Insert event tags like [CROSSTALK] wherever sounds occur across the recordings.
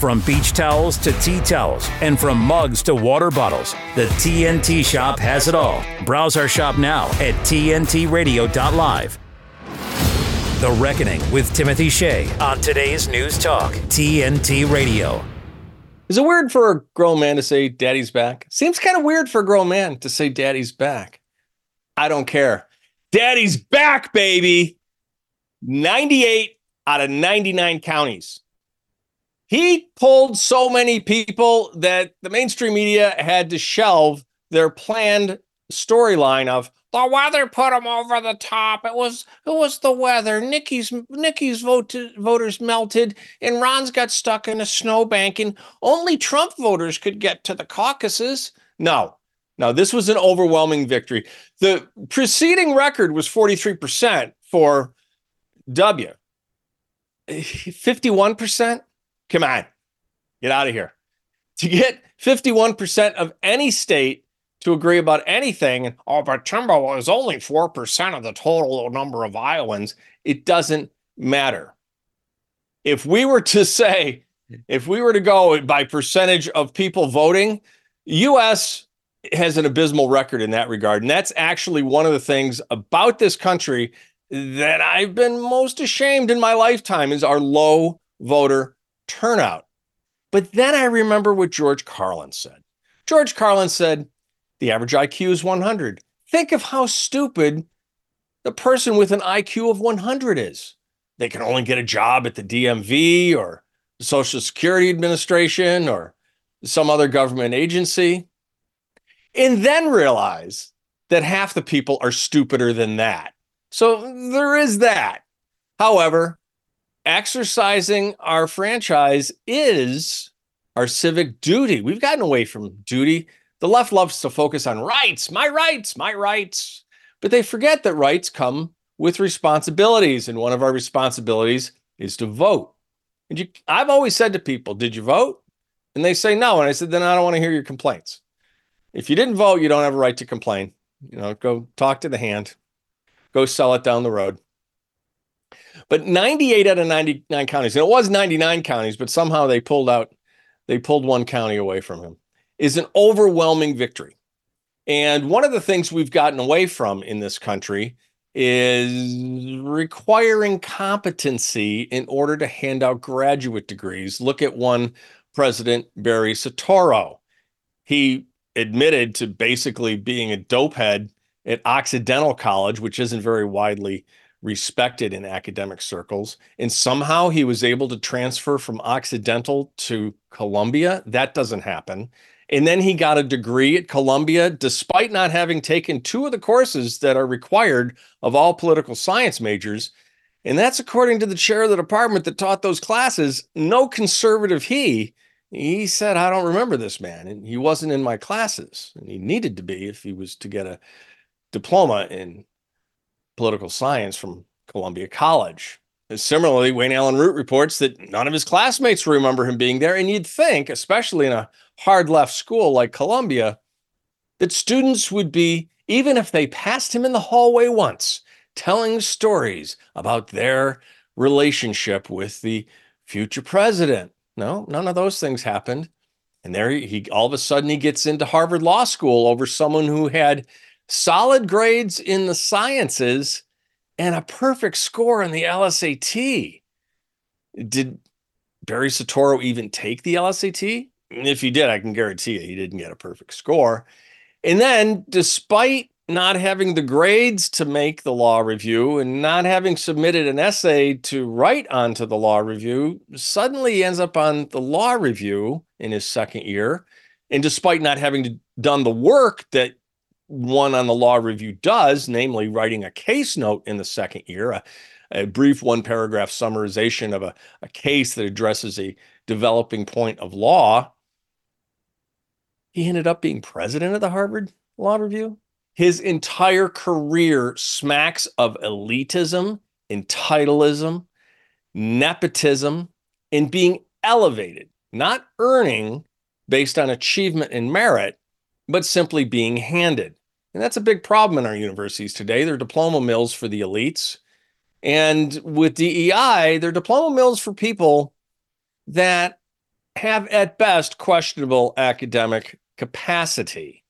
From beach towels to tea towels, and from mugs to water bottles, the TNT shop has it all. Browse our shop now at TNTRadio.live. The Reckoning with Timothy Shea on today's News Talk, TNT Radio. Is it weird for a grown man to say daddy's back? Seems kind of weird for a grown man to say daddy's back. I don't care. Daddy's back, baby. 98 out of 99 counties. He pulled so many people that the mainstream media had to shelve their planned storyline of the weather put him over the top. It was it was the weather. Nikki's Nikki's vote, voters melted, and Ron's got stuck in a snowbank, and only Trump voters could get to the caucuses. No, no, this was an overwhelming victory. The preceding record was 43% for W. 51%? Come on, get out of here. To get 51% of any state to agree about anything, oh, but Timbo is only 4% of the total number of Iowans, it doesn't matter. If we were to say, if we were to go by percentage of people voting, US has an abysmal record in that regard. And that's actually one of the things about this country that I've been most ashamed in my lifetime is our low voter turnout. But then I remember what George Carlin said. George Carlin said, the average IQ is 100. Think of how stupid the person with an IQ of 100 is. They can only get a job at the DMV or the Social Security Administration or some other government agency and then realize that half the people are stupider than that. So there is that. However, exercising our franchise is our civic duty. We've gotten away from duty. The left loves to focus on rights, my rights, my rights. But they forget that rights come with responsibilities. And one of our responsibilities is to vote. And you, I've always said to people, Did you vote? And they say no. And I said, Then I don't want to hear your complaints. If you didn't vote, you don't have a right to complain. You know, go talk to the hand, go sell it down the road. But 98 out of 99 counties, and it was 99 counties, but somehow they pulled out, they pulled one county away from him, is an overwhelming victory. And one of the things we've gotten away from in this country is requiring competency in order to hand out graduate degrees. Look at one president, Barry Soetoro. He admitted to basically being a dopehead at Occidental College, which isn't very widely respected in academic circles. And somehow he was able to transfer from Occidental to Columbia. That doesn't happen. And then he got a degree at Columbia, despite not having taken two of the courses that are required of all political science majors. And that's according to the chair of the department that taught those classes. No conservative he he said, I don't remember this man. And he wasn't in my classes. And he needed to be if he was to get a diploma in political science from Columbia College. Similarly, Wayne Allen Root reports that none of his classmates remember him being there. And you'd think, especially in a hard left school like Columbia, that students would be, even if they passed him in the hallway once, telling stories about their relationship with the future president no, none of those things happened. And there he all of a sudden he gets into Harvard Law School over someone who had solid grades in the sciences and a perfect score in the LSAT. Did Barry Soetoro even take the LSAT? If he did, I can guarantee you he didn't get a perfect score. And then, despite not having the grades to make the law review and not having submitted an essay to write onto the law review, suddenly he ends up on the law review in his second year. And despite not having done the work that one on the law review does, namely writing a case note in the second year, a, a brief one paragraph summarization of a, a case that addresses a developing point of law, he ended up being president of the Harvard Law Review his entire career smacks of elitism, entitlism, nepotism, and being elevated, not earning based on achievement and merit, but simply being handed. And that's a big problem in our universities today. They're diploma mills for the elites. And with DEI, they're diploma mills for people that have at best questionable academic capacity.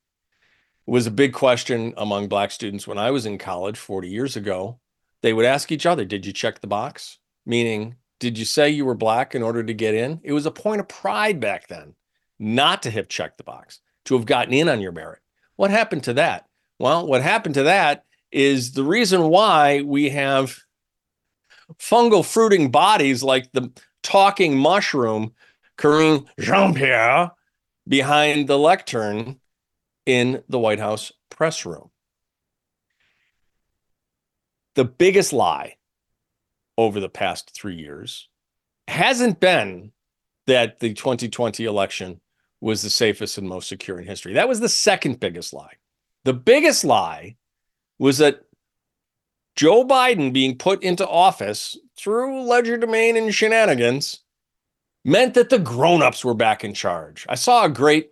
It was a big question among black students when I was in college 40 years ago. They would ask each other, Did you check the box? Meaning, did you say you were black in order to get in? It was a point of pride back then not to have checked the box, to have gotten in on your merit. What happened to that? Well, what happened to that is the reason why we have fungal fruiting bodies like the talking mushroom, Karine Jean Pierre, behind the lectern in the White House press room. The biggest lie over the past three years hasn't been that the 2020 election was the safest and most secure in history. That was the second biggest lie. The biggest lie was that Joe Biden being put into office through legerdemain and shenanigans meant that the grown-ups were back in charge. I saw a great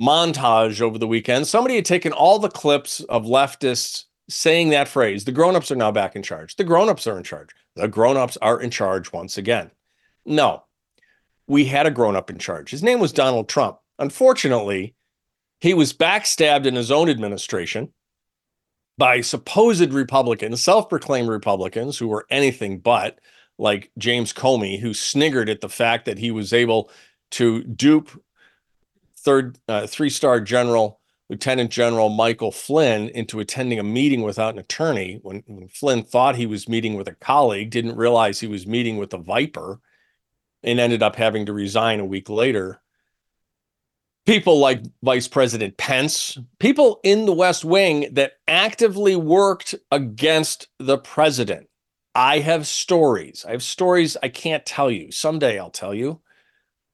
montage over the weekend. Somebody had taken all the clips of leftists saying that phrase, the grown-ups are now back in charge. The grown-ups are in charge. The grown-ups are in charge once again. No. We had a grown-up in charge. His name was Donald Trump. Unfortunately, he was backstabbed in his own administration by supposed Republicans, self proclaimed Republicans who were anything but, like James Comey, who sniggered at the fact that he was able to dupe third uh, three star general Lieutenant General Michael Flynn into attending a meeting without an attorney when, when, Flynn thought he was meeting with a colleague, didn't realize he was meeting with a viper, and ended up having to resign a week later people like Vice President Pence, people in the West Wing that actively worked against the president. I have stories. I have stories I can't tell you. Someday I'll tell you.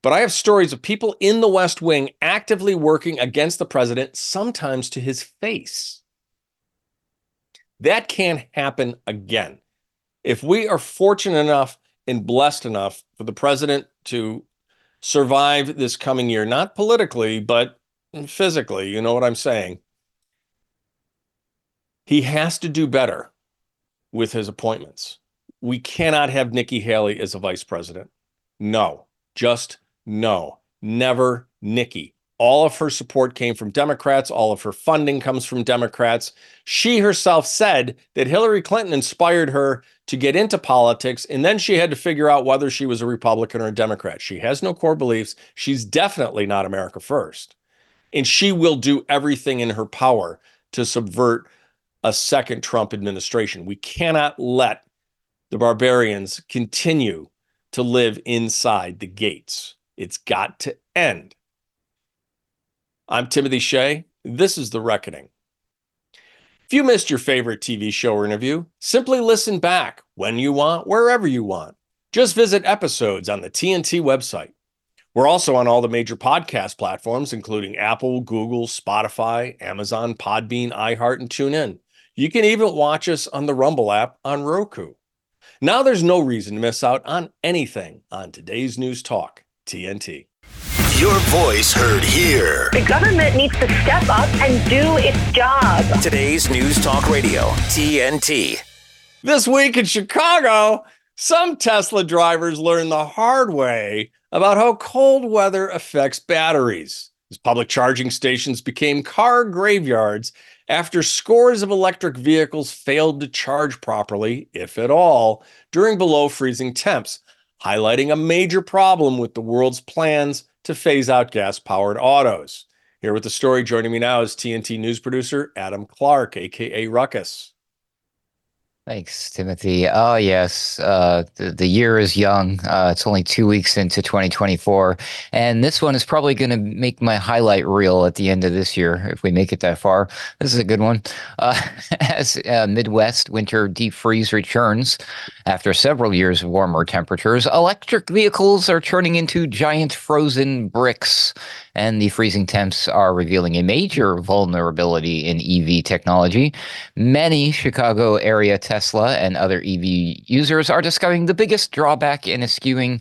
But I have stories of people in the West Wing actively working against the president, sometimes to his face. That can't happen again. If we are fortunate enough and blessed enough for the president to survive this coming year, not politically, but physically. You know what I'm saying? He has to do better with his appointments. We cannot have Nikki Haley as a vice president. No, just no. Never Nikki. All of her support came from Democrats. All of her funding comes from Democrats. She herself said that Hillary Clinton inspired her to get into politics, and then she had to figure out whether she was a Republican or a Democrat. She has no core beliefs. She's definitely not America first. And she will do everything in her power to subvert a second Trump administration. We cannot let the barbarians continue to live inside the gates. It's got to end. I'm Timothy Shea. This is The Reckoning. If you missed your favorite TV show or interview, simply listen back when you want, wherever you want. Just visit episodes on the TNT website. We're also on all the major podcast platforms, including Apple, Google, Spotify, Amazon, Podbean, iHeart, and TuneIn. You can even watch us on the Rumble app on Roku. Now there's no reason to miss out on anything on today's News Talk, TNT. Your voice heard here. The government needs to step up and do its job. Today's News Talk Radio, TNT. This week in Chicago, some Tesla drivers learned the hard way about how cold weather affects batteries. As public charging stations became car graveyards after scores of electric vehicles failed to charge properly, if at all, during below freezing temps, highlighting a major problem with the world's plans to phase out gas powered autos. Here with the story, joining me now is TNT news producer Adam Clark, aka Ruckus. Thanks, Timothy. Oh, yes. Uh, the, the year is young. Uh, it's only two weeks into 2024. And this one is probably going to make my highlight reel at the end of this year, if we make it that far. This is a good one. Uh, [LAUGHS] as uh, Midwest winter deep freeze returns after several years of warmer temperatures, electric vehicles are turning into giant frozen bricks and the freezing temps are revealing a major vulnerability in EV technology. Many Chicago area Tesla and other EV users are discovering the biggest drawback in eschewing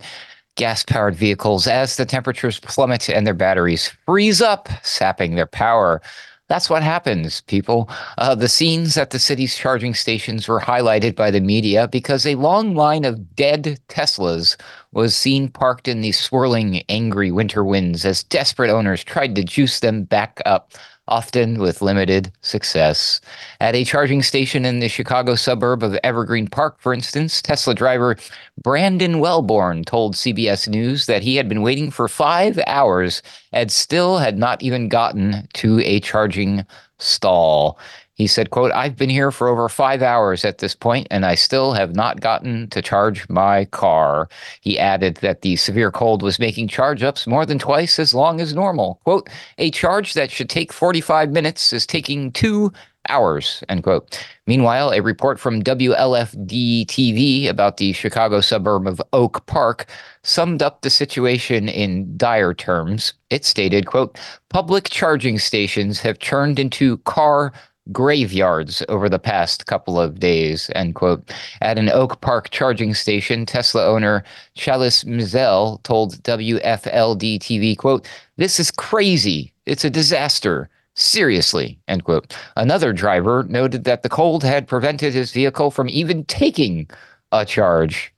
gas powered vehicles as the temperatures plummet and their batteries freeze up, sapping their power. That's what happens, people. Uh, the scenes at the city's charging stations were highlighted by the media because a long line of dead Teslas was seen parked in the swirling, angry winter winds as desperate owners tried to juice them back up often with limited success. At a charging station in the Chicago suburb of Evergreen Park, for instance, Tesla driver Brandon Wellborn told CBS News that he had been waiting for five hours and still had not even gotten to a charging stall. He said, quote, I've been here for over five hours at this point, and I still have not gotten to charge my car. He added that the severe cold was making charge ups more than twice as long as normal. Quote, a charge that should take 45 minutes is taking two hours, end quote. Meanwhile, a report from WLFD TV about the Chicago suburb of Oak Park summed up the situation in dire terms. It stated, quote, public charging stations have turned into car graveyards over the past couple of days, end quote. At an Oak Park charging station, Tesla owner Chalice Mizel told WFLD TV, quote, This is crazy. It's a disaster. Seriously, end quote. Another driver noted that the cold had prevented his vehicle from even taking a charge.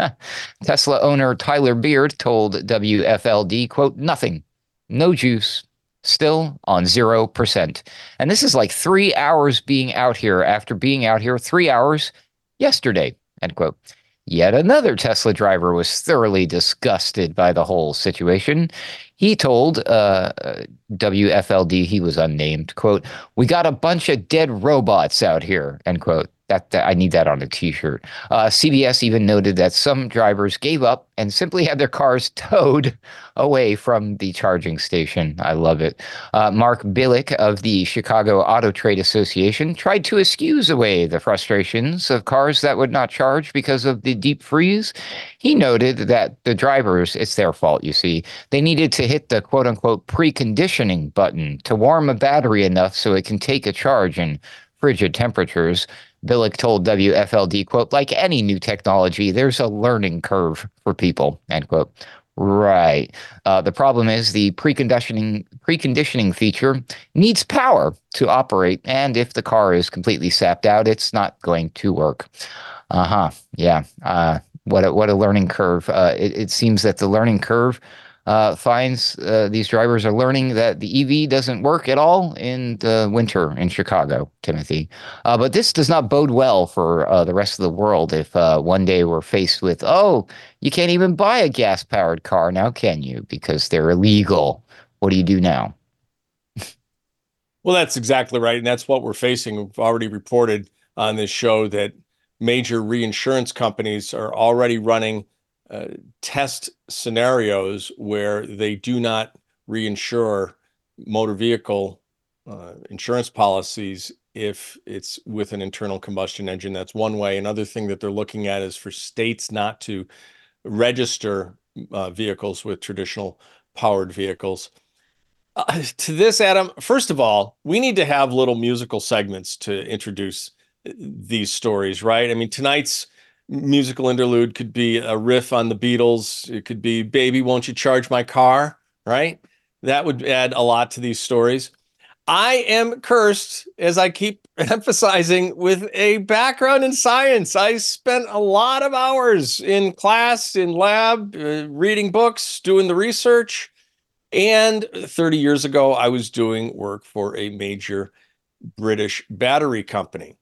[LAUGHS] Tesla owner Tyler Beard told WFLD, quote, nothing, no juice, still on 0%. And this is like three hours being out here after being out here three hours yesterday, end quote. Yet another Tesla driver was thoroughly disgusted by the whole situation. He told uh, WFLD, he was unnamed, quote, We got a bunch of dead robots out here, end quote. That, that, I need that on a T-shirt. Uh, CBS even noted that some drivers gave up and simply had their cars [LAUGHS] towed away from the charging station. I love it. Uh, Mark Bilek of the Chicago Auto Trade Association tried to excuse away the frustrations of cars that would not charge because of the deep freeze. He noted that the drivers, it's their fault, you see. They needed to hit the quote unquote preconditioning button to warm a battery enough so it can take a charge in frigid temperatures. Bilek told WFLD, quote, like any new technology, there's a learning curve for people, end quote. Right. Uh, the problem is the preconditioning preconditioning feature needs power to operate, and if the car is completely sapped out, it's not going to work. Uh huh. Yeah. Uh, what a, what a learning curve. Uh, it, it seems that the learning curve uh, finds uh, these drivers are learning that the EV doesn't work at all in the winter in Chicago, Timothy. Uh, but this does not bode well for uh, the rest of the world if uh, one day we're faced with, oh, you can't even buy a gas powered car now, can you? Because they're illegal. What do you do now? well, that's exactly right. And that's what we're facing. We've already reported on this show that major reinsurance companies are already running uh, test scenarios where they do not reinsure motor vehicle uh, insurance policies if it's with an internal combustion engine. That's one way. Another thing that they're looking at is for states not to register uh, vehicles with traditional powered vehicles. Uh, to this, Adam, first of all, we need to have little musical segments to introduce uh, these stories, right? I mean, tonight's musical interlude could be a riff on the Beatles. It could be "Baby, Won't You Charge My Car," right? That would add a lot to these stories. I am cursed, as I keep [LAUGHS] emphasizing, with a background in science. I spent a lot of hours in class, in lab, uh, reading books, doing the research. And 30 years ago, I was doing work for a major British battery company.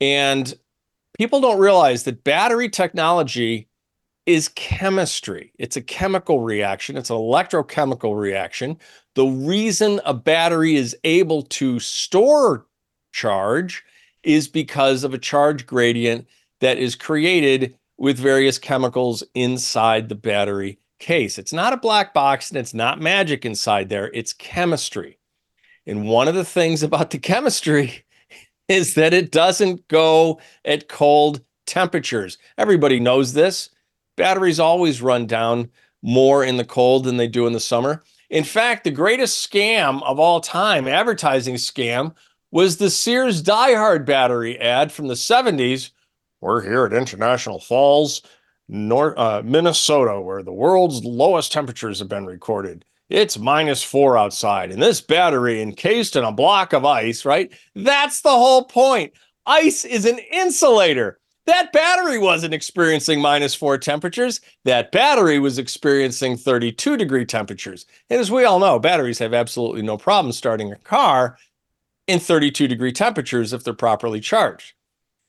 And people don't realize that battery technology is chemistry. It's a chemical reaction, it's an electrochemical reaction. The reason a battery is able to store charge is because of a charge gradient that is created with various chemicals inside the battery case. It's not a black box and it's not magic inside there, it's chemistry. And one of the things [LAUGHS] about the chemistry is that it doesn't go at cold temperatures. Everybody knows this. Batteries always run down more in the cold than they do in the summer. In fact, the greatest scam of all time, advertising scam, was the Sears Die-Hard battery ad from the 70s. We're here at International Falls, North, uh, Minnesota, where the world's lowest temperatures have been recorded. It's minus four outside and this battery encased in a block of ice, right? That's the whole point. Ice is an insulator. That battery wasn't experiencing minus four temperatures. That battery was experiencing 32 degree temperatures. And as we all know, batteries have absolutely no problem starting a car in 32 degree temperatures if they're properly charged.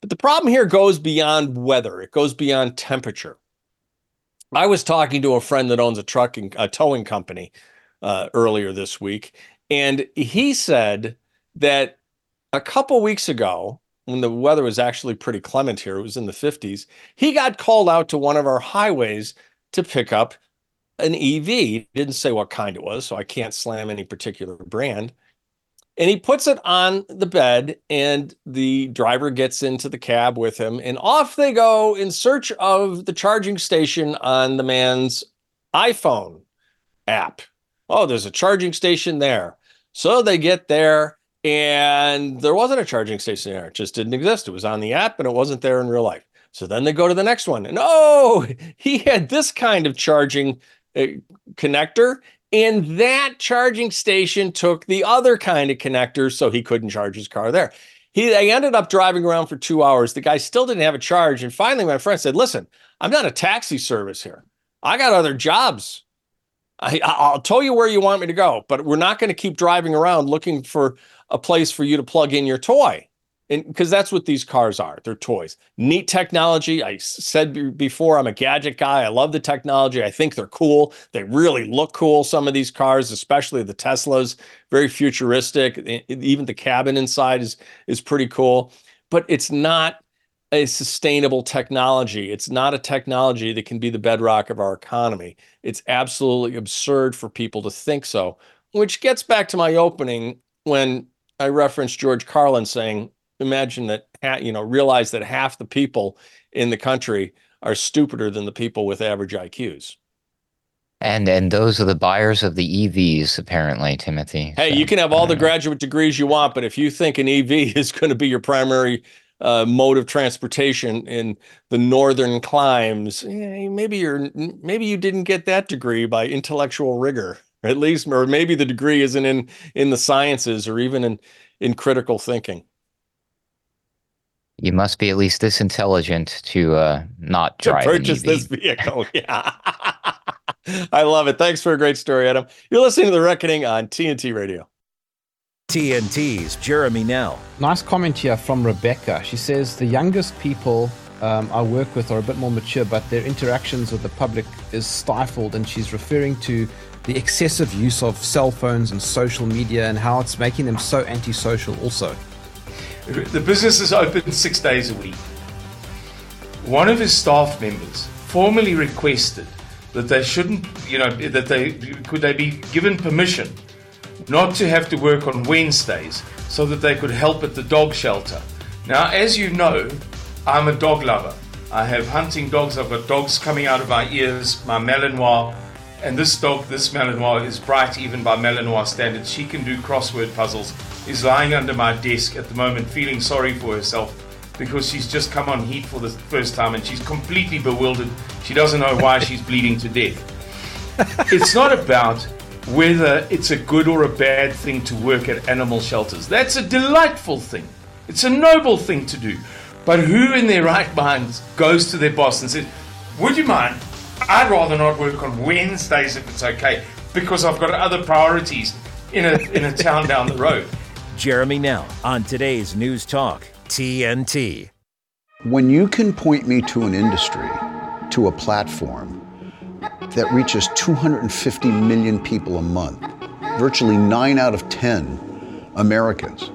But the problem here goes beyond weather, it goes beyond temperature. I was talking to a friend that owns a trucking, a towing company uh, earlier this week, and he said that a couple weeks ago, when the weather was actually pretty clement here, it was in the 50s, he got called out to one of our highways to pick up an EV. He didn't say what kind it was, so I can't slam any particular brand. And he puts it on the bed, and the driver gets into the cab with him, and off they go in search of the charging station on the man's iPhone app. Oh, there's a charging station there. So they get there, and there wasn't a charging station there. It just didn't exist. It was on the app, and it wasn't there in real life. So then they go to the next one, and oh, [LAUGHS] he had this kind of charging uh, connector and that charging station took the other kind of connector, so he couldn't charge his car there. He they ended up driving around for two hours. The guy still didn't have a charge. And finally, my friend said, Listen, I'm not a taxi service here. I got other jobs. I, I'll tell you where you want me to go, but we're not going to keep driving around looking for a place for you to plug in your toy. And because that's what these cars are they're toys. Neat technology i said before i'm a gadget guy i love the technology i think they're cool they really look cool some of these cars especially the teslas very futuristic even the cabin inside is is pretty cool. But it's not a sustainable technology it's not a technology that can be the bedrock of our economy it's absolutely absurd for people to think so which gets back to my opening when I referenced George Carlin saying imagine that you know realize that half the people in the country are stupider than the people with average IQs. And and those are the buyers of the EVs, apparently, Timothy. Hey, so, you can have all the graduate degrees you want, but if you think an EV [LAUGHS] is going to be your primary uh, mode of transportation in the northern climes, eh, maybe you're maybe you didn't get that degree by intellectual rigor, at least, or maybe the degree isn't in in the sciences or even in in critical thinking you must be at least this intelligent to uh, not drive to purchase this [LAUGHS] vehicle. Yeah, [LAUGHS] I love it. Thanks for a great story, Adam. You're listening to the Reckoning on TNT Radio. TNT's Jeremy Nell. Nice comment here from Rebecca. She says the youngest people um, I work with are a bit more mature, but their interactions with the public is stifled, and she's referring to the excessive use of cell phones and social media and how it's making them so antisocial. Also. The business is open six days a week. One of his staff members formally requested that they shouldn't, you know, that they could they be given permission not to have to work on Wednesdays so that they could help at the dog shelter. Now, as you know, I'm a dog lover. I have hunting dogs. I've got dogs coming out of my ears, my Malinois, and this dog, this Malinois, is bright even by Malinois standards. She can do crossword puzzles is lying under my desk at the moment feeling sorry for herself because she's just come on heat for the first time and she's completely bewildered. She doesn't know why she's bleeding to death. [LAUGHS] it's not about whether it's a good or a bad thing to work at animal shelters. That's a delightful thing. It's a noble thing to do. But who in their right minds goes to their boss and says, Would you mind? I'd rather not work on Wednesdays if it's okay because I've got other priorities in a, in a town down the road. Jeremy Nell on today's News Talk, TNT. When you can point me to an industry, to a platform that reaches 250 million people a month, virtually nine out of 10 Americans,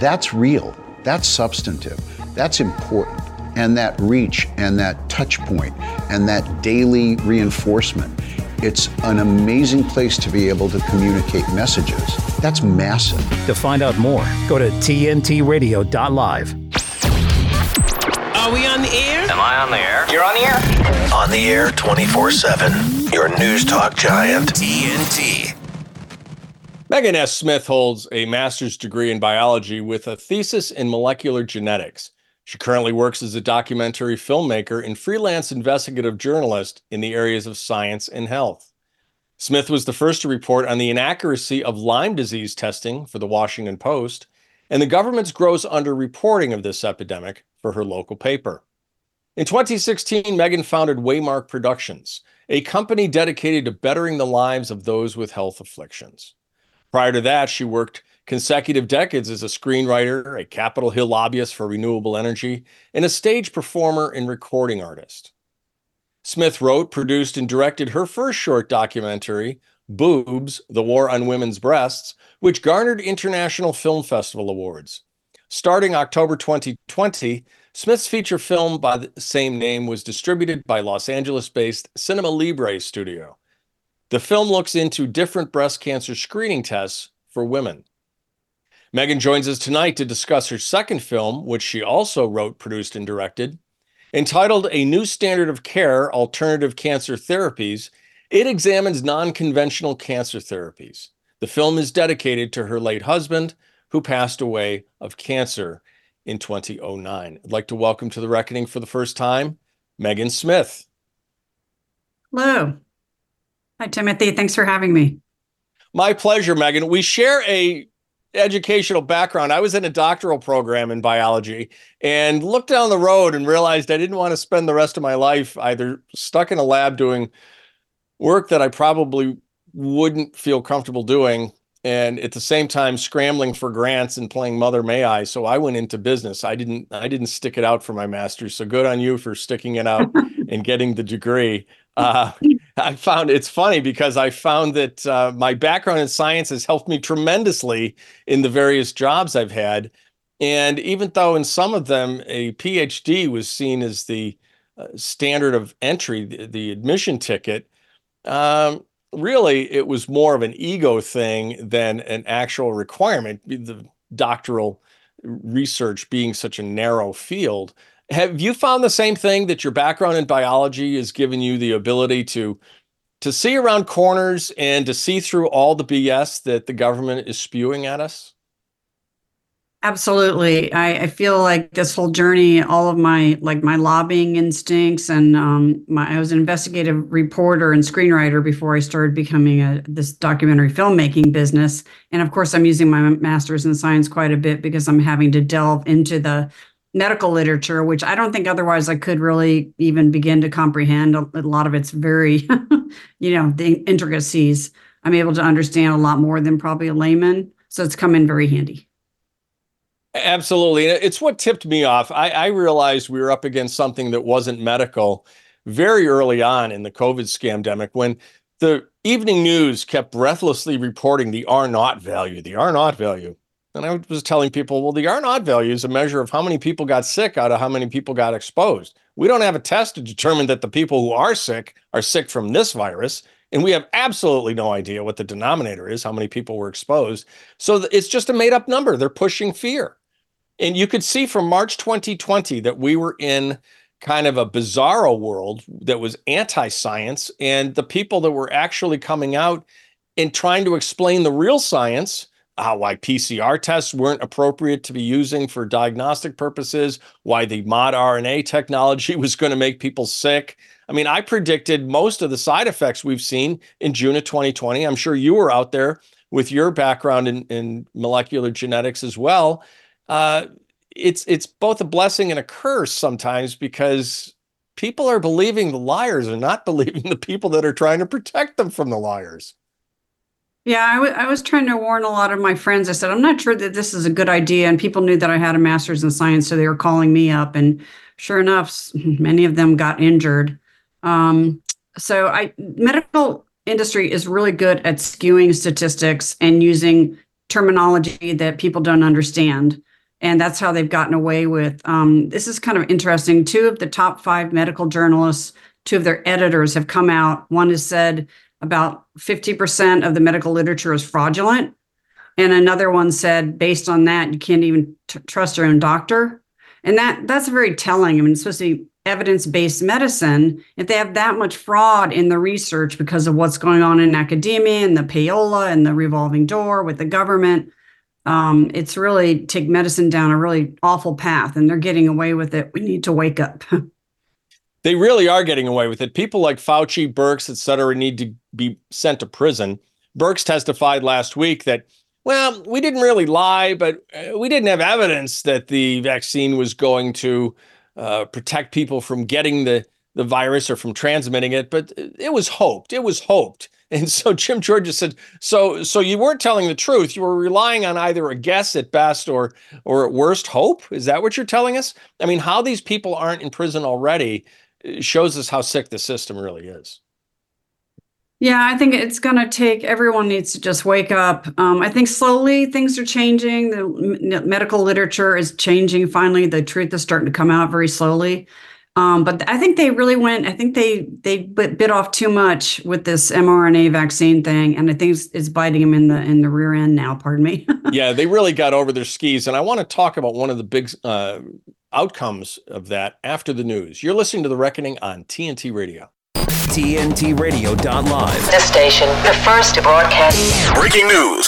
that's real, that's substantive, that's important. And that reach and that touch point and that daily reinforcement it's an amazing place to be able to communicate messages. That's massive. To find out more, go to tntradio.live. Are we on the air? Am I on the air? You're on the air? On the air 24 7. Your news talk giant. TNT. Megan S. Smith holds a master's degree in biology with a thesis in molecular genetics. She currently works as a documentary filmmaker and freelance investigative journalist in the areas of science and health. Smith was the first to report on the inaccuracy of Lyme disease testing for the Washington Post and the government's gross underreporting of this epidemic for her local paper. In 2016, Megan founded Waymark Productions, a company dedicated to bettering the lives of those with health afflictions. Prior to that, she worked consecutive decades as a screenwriter, a Capitol Hill lobbyist for renewable energy, and a stage performer and recording artist. Smith wrote, produced, and directed her first short documentary, Boobs The War on Women's Breasts, which garnered International Film Festival awards. Starting October 2020, Smith's feature film by the same name was distributed by Los Angeles based Cinema Libre Studio. The film looks into different breast cancer screening tests for women. Megan joins us tonight to discuss her second film, which she also wrote, produced, and directed. Entitled A New Standard of Care Alternative Cancer Therapies, it examines non conventional cancer therapies. The film is dedicated to her late husband, who passed away of cancer in 2009. I'd like to welcome to the reckoning for the first time Megan Smith. Hello. Hi, Timothy. Thanks for having me. My pleasure, Megan. We share a educational background. I was in a doctoral program in biology and looked down the road and realized I didn't want to spend the rest of my life either stuck in a lab doing work that I probably wouldn't feel comfortable doing and at the same time scrambling for grants and playing mother may i so i went into business. I didn't i didn't stick it out for my master's so good on you for sticking it out [LAUGHS] and getting the degree. [LAUGHS] Uh, i found it's funny because i found that uh, my background in science has helped me tremendously in the various jobs i've had and even though in some of them a phd was seen as the uh, standard of entry the, the admission ticket um, really it was more of an ego thing than an actual requirement. The doctoral research being such a narrow field. Have you found the same thing that your background in biology has given you the ability to to see around corners and to see through all the bs that the government is spewing at us Absolutely. I, I, feel like this whole journey, all of my like my lobbying instincts and um my I was an investigative reporter and screenwriter before I started becoming a this documentary filmmaking business. And of course I'm using my master's in science quite a bit because I'm having to delve into the medical literature, which I don't think otherwise I could really even begin to comprehend. A, a lot of it's very, [LAUGHS] you know, the intricacies. I'm able to understand a lot more than probably a layman. So it's come in very handy. Absolutely. It's what tipped me off. I, I, realized we were up against something that wasn't medical very early on in the COVID scamdemic when the evening news kept breathlessly reporting the R naught value, the R naught value. And I was telling people, well, the R naught value is a measure of how many people got sick out of how many people got exposed. We don't have a test to determine that the people who are sick are sick from this virus. And we have absolutely no idea what the denominator is, how many people were exposed. So it's just a made up number. They're pushing fear. And you could see from March 2020 that we were in kind of a bizarro world that was anti science. And the people that were actually coming out and trying to explain the real science, uh, why PCR tests weren't appropriate to be using for diagnostic purposes, why the mod RNA technology [LAUGHS] was going to make people sick. I mean, I predicted most of the side effects we've seen in June of 2020. I'm sure you were out there with your background in, in molecular genetics as well uh, it's it's both a blessing and a curse sometimes because people are believing the liars and not [LAUGHS] believing the people that are trying to protect them from the liars. Yeah, I, w- I was trying to warn a lot of my friends. I said, I'm not sure that this is a good idea. And people knew that I had a master's in science, so they were calling me up. And sure enough, [LAUGHS] many of them got injured. Um, so I medical industry is really good at skewing statistics and using terminology that people don't understand and that's how they've gotten away with. Um, this is kind of interesting. Two of the top five medical journalists, two of their editors have come out. One has said about 50% of the medical literature is fraudulent. And another one said, based on that, you can't even t- trust your own doctor. And that that's very telling. I mean, it's supposed to be evidence-based medicine. If they have that much fraud in the research because of what's going on in academia and the payola and the revolving door with the government, um, it's really take medicine down a really awful path and they're getting away with it. We need to wake up. [LAUGHS] they really are getting away with it. People like Fauci, Birx et cetera, need to be sent to prison. Birx testified last week that, well, we didn't really lie, but uh, we didn't have evidence that the vaccine was going to uh, protect people from getting the, the virus or from transmitting it. But it was hoped. It was hoped. And so Jim Georges said, so so you weren't telling the truth. You were relying on either a guess at best or or at worst hope. Is that what you're telling us? I mean, how these people aren't in prison already shows us how sick the system really is. Yeah, I think it's going to take everyone needs to just wake up. Um, I think slowly things are changing. The m- medical literature is changing. Finally, the truth is starting to come out very slowly. Um, but I think they really went. I think they they bit, bit off too much with this mRNA vaccine thing, and I think it's, it's biting them in the in the rear end now. Pardon me. [LAUGHS] yeah, they really got over their skis, and I want to talk about one of the big uh, outcomes of that after the news. You're listening to The Reckoning on TNT Radio. TNTRadio.live. The station, the first to broadcast. Breaking news.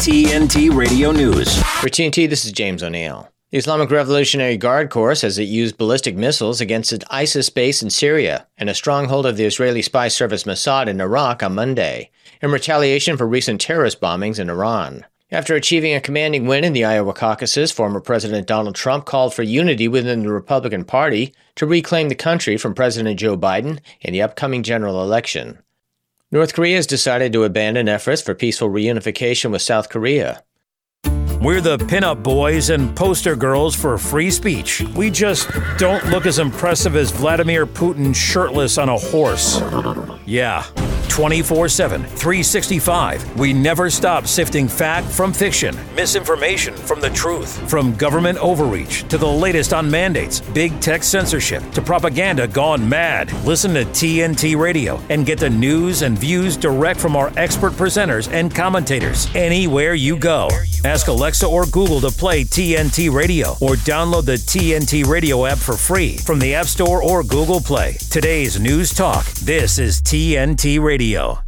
TNT Radio News. For TNT, this is James O'Neill. The Islamic Revolutionary Guard Corps says it used ballistic missiles against an ISIS base in Syria and a stronghold of the Israeli spy service Mossad in Iraq on Monday, in retaliation for recent terrorist bombings in Iran. After achieving a commanding win in the Iowa caucuses, former President Donald Trump called for unity within the Republican Party to reclaim the country from President Joe Biden in the upcoming general election. North Korea has decided to abandon efforts for peaceful reunification with South Korea. We're the pinup boys and poster girls for free speech. We just don't look as impressive as Vladimir Putin shirtless on a horse. Yeah. 24 7, 365. We never stop sifting fact from fiction, misinformation from the truth, from government overreach to the latest on mandates, big tech censorship to propaganda gone mad. Listen to TNT Radio and get the news and views direct from our expert presenters and commentators anywhere you go. Ask Alexa or Google to play TNT Radio or download the TNT Radio app for free from the App Store or Google Play. Today's News Talk. This is TNT Radio.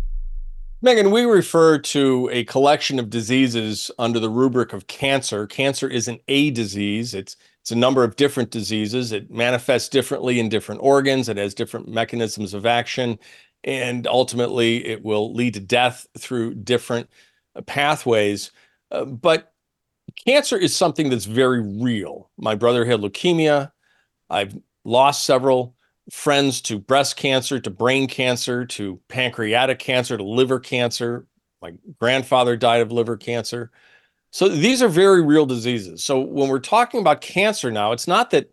Megan, we refer to a collection of diseases under the rubric of cancer. Cancer isn't a disease, it's it's a number of different diseases. It manifests differently in different organs, it has different mechanisms of action, and ultimately it will lead to death through different uh, pathways. Uh, but cancer is something that's very real. My brother had leukemia. I've lost several friends to breast cancer, to brain cancer, to pancreatic cancer, to liver cancer. My grandfather died of liver cancer. So these are very real diseases. So when we're talking about cancer now, it's not that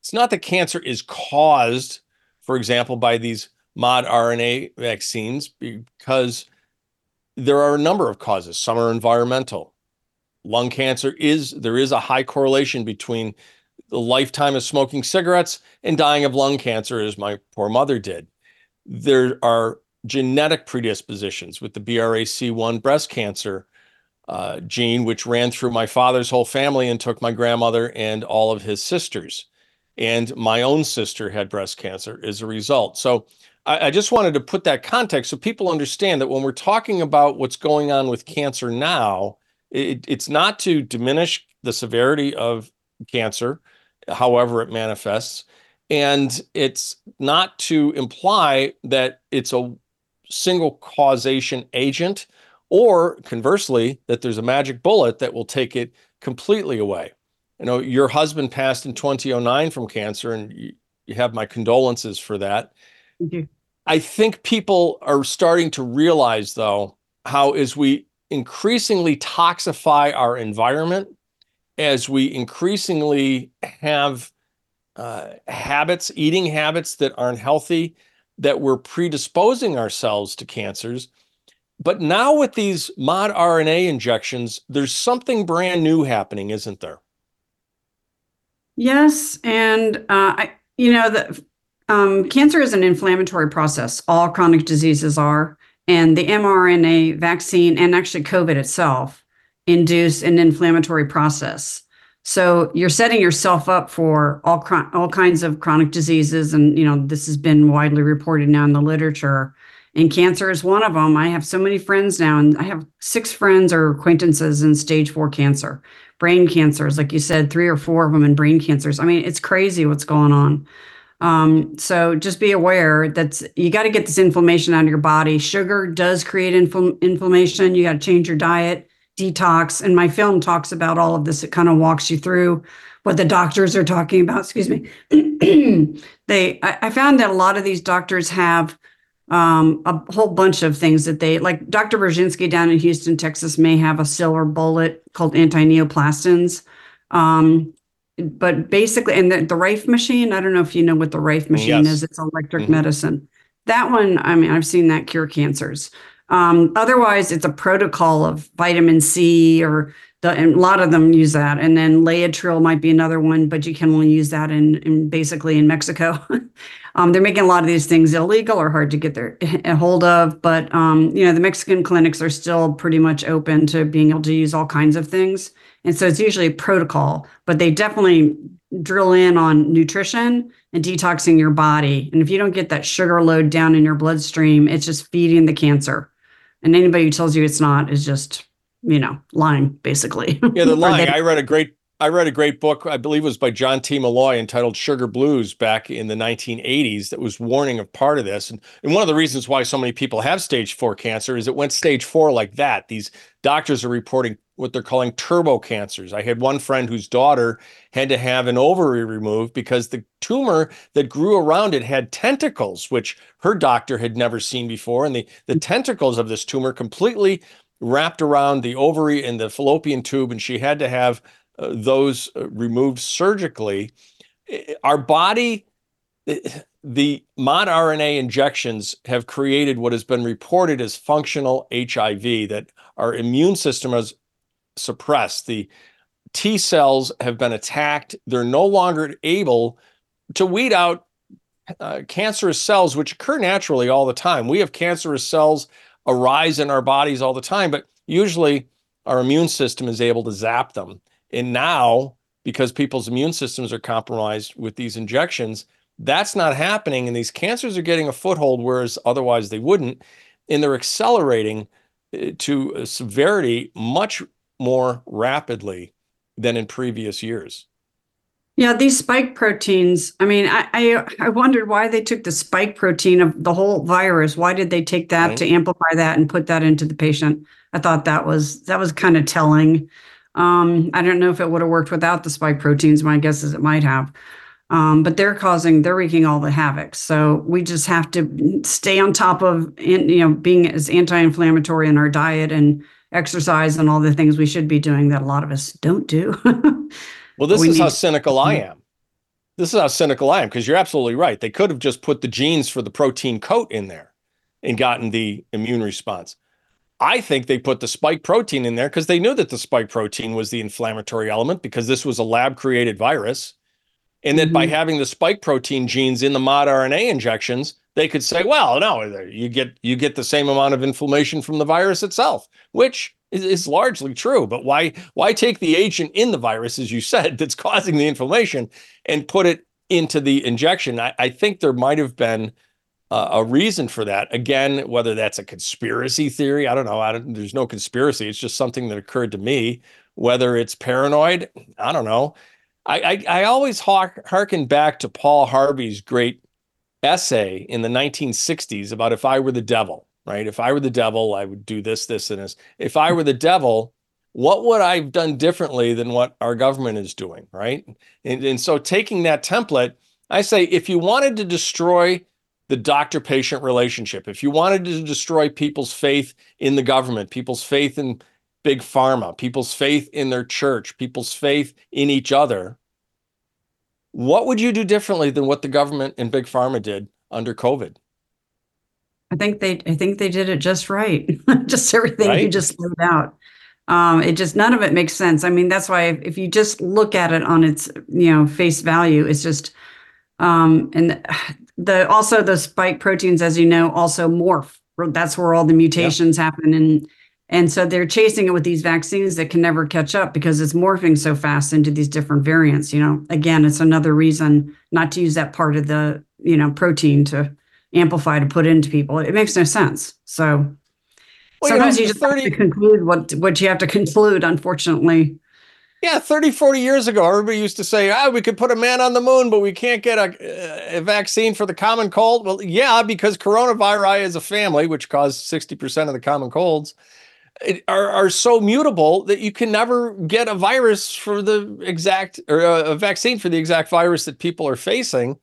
it's not that cancer is caused, for example, by these mod RNA vaccines because there are a number of causes. Some are environmental. Lung cancer is there is a high correlation between the lifetime of smoking cigarettes and dying of lung cancer, as my poor mother did. There are genetic predispositions with the BRCA1 breast cancer uh, gene, which ran through my father's whole family and took my grandmother and all of his sisters. And my own sister had breast cancer as a result. So I, I just wanted to put that context so people understand that when we're talking about what's going on with cancer now, it, it's not to diminish the severity of cancer however it manifests. And it's not to imply that it's a single causation agent or conversely, that there's a magic bullet that will take it completely away. You know, your husband passed in 2009 from cancer, and you, you have my condolences for that. I think people are starting to realize, though, how as we increasingly toxify our environment, as we increasingly have uh, habits, eating habits that aren't healthy, that we're predisposing ourselves to cancers. But now with these mod RNA injections, there's something brand new happening, isn't there? Yes, and uh, I, you know, the um, cancer is an inflammatory process. All chronic diseases are, and the mRNA vaccine and actually COVID itself induce an inflammatory process. So you're setting yourself up for all all kinds of chronic diseases, and you know this has been widely reported now in the literature. And cancer is one of them. I have so many friends now, and I have six friends or acquaintances in stage four cancer, brain cancers, like you said, three or four of them in brain cancers. I mean, it's crazy what's going on. Um, so just be aware that you got to get this inflammation out of your body. Sugar does create infl- inflammation. You got to change your diet, detox. And my film talks about all of this. It kind of walks you through what the doctors are talking about. Excuse me. [CLEARS THROAT] they, I, I found that a lot of these doctors have um, a whole bunch of things that they like. Dr. Burzynski down in Houston, Texas, may have a silver bullet called anti-neoplastons. Um, but basically, and the, the Rife machine, I don't know if you know what the Rife machine Yes. is. It's electric Mhm. medicine. That one, I mean, I've seen that cure cancers. Um, otherwise, it's a protocol of vitamin C or the, and a lot of them use that. And then Laetrile might be another one, but you can only use that in, in basically in Mexico. [LAUGHS] um, they're making a lot of these things illegal or hard to get their [LAUGHS] a hold of. But um, you know, the Mexican clinics are still pretty much open to being able to use all kinds of things. And so it's usually a protocol, but they definitely drill in on nutrition and detoxing your body. And if you don't get that sugar load down in your bloodstream, it's just feeding the cancer. And anybody who tells you it's not is just, you know, lying, basically. Yeah, they're [LAUGHS] lying. they- I read a great I read a great book, I believe it was by John T. Malloy entitled Sugar Blues back in the 1980s that was warning of part of this. And, and one of the reasons why so many people have stage four cancer is it went stage four like that. These doctors are reporting what they're calling turbo cancers. I had one friend whose daughter had to have an ovary removed because the tumor that grew around it had tentacles, which her doctor had never seen before. And the, the tentacles of this tumor completely wrapped around the ovary and the fallopian tube, and she had to have uh, those uh, removed surgically. Our body, the mod RNA injections have created what has been reported as functional HIV, that our immune system has suppressed. The T cells have been attacked. They're no longer able to weed out uh, cancerous cells, which occur naturally all the time. We have cancerous cells arise in our bodies all the time, but usually our immune system is able to zap them. And now, because people's immune systems are compromised with these injections, that's not happening. And these cancers are getting a foothold, whereas otherwise they wouldn't. And they're accelerating uh, to a severity much more rapidly than in previous years. Yeah, these spike proteins. I mean, I, I I wondered why they took the spike protein of the whole virus. Why did they take that Right. to amplify that and put that into the patient? I thought that was that was kind of telling. Um, I don't know if it would have worked without the spike proteins. My guess is it might have. Um, but they're causing, they're wreaking all the havoc. So we just have to stay on top of, you know, being as anti-inflammatory in our diet and exercise and all the things we should be doing that a lot of us don't do. [LAUGHS] Well, this We is how cynical I am. This is how cynical I am because you're absolutely right. They could have just put the genes for the protein coat in there and gotten the immune response. I think they put the spike protein in there because they knew that the spike protein was the inflammatory element because this was a lab created virus. And that by Mhm. having the spike protein genes in the mod RNA injections, they could say, well, no, you get you get the same amount of inflammation from the virus itself, which is, is largely true. But why why take the agent in the virus, as you said, [LAUGHS] that's causing the inflammation, and put it into the injection? I, I think there might have been uh, a reason for that. Again, whether that's a conspiracy theory, I don't know. I don't, there's no conspiracy. It's just something that occurred to me. Whether it's paranoid, I don't know. I I, I always hark, harken back to Paul Harvey's great essay in the 1960s about if I were the devil, right? If I were the devil, I would do this, this, and this. If I were the devil, what would I have done differently than what our government is doing, right? And, and so taking that template, I say if you wanted to destroy the doctor patient relationship, if you wanted to destroy people's faith in the government, people's faith in big pharma, people's faith in their church, people's faith in each other, what would you do differently than what the government and big pharma did under COVID? I think they I think they did it just right. [LAUGHS] just everything you just laid out. Um, it just none of it makes sense. I mean, that's why if, if you just look at it on its you know face value, it's just um, and [SIGHS] the also the spike proteins, as you know, also morph. That's where all the mutations happen, and and so they're chasing it with these vaccines that can never catch up because it's morphing so fast into these different variants. You know, again, it's another reason not to use that part of the you know protein to amplify to put into people. It makes no sense. So Well, you know, sometimes you, just have to conclude what what you have to conclude. Unfortunately, Yeah, 30, 40 years ago, everybody used to say, ah, we could put a man on the moon, but we can't get a, a vaccine for the common cold. Well, yeah, because coronavirus is a family, which caused 60% of the common colds, are, are so mutable that you can never get a virus for the exact, or a, vaccine for the exact virus that people are facing.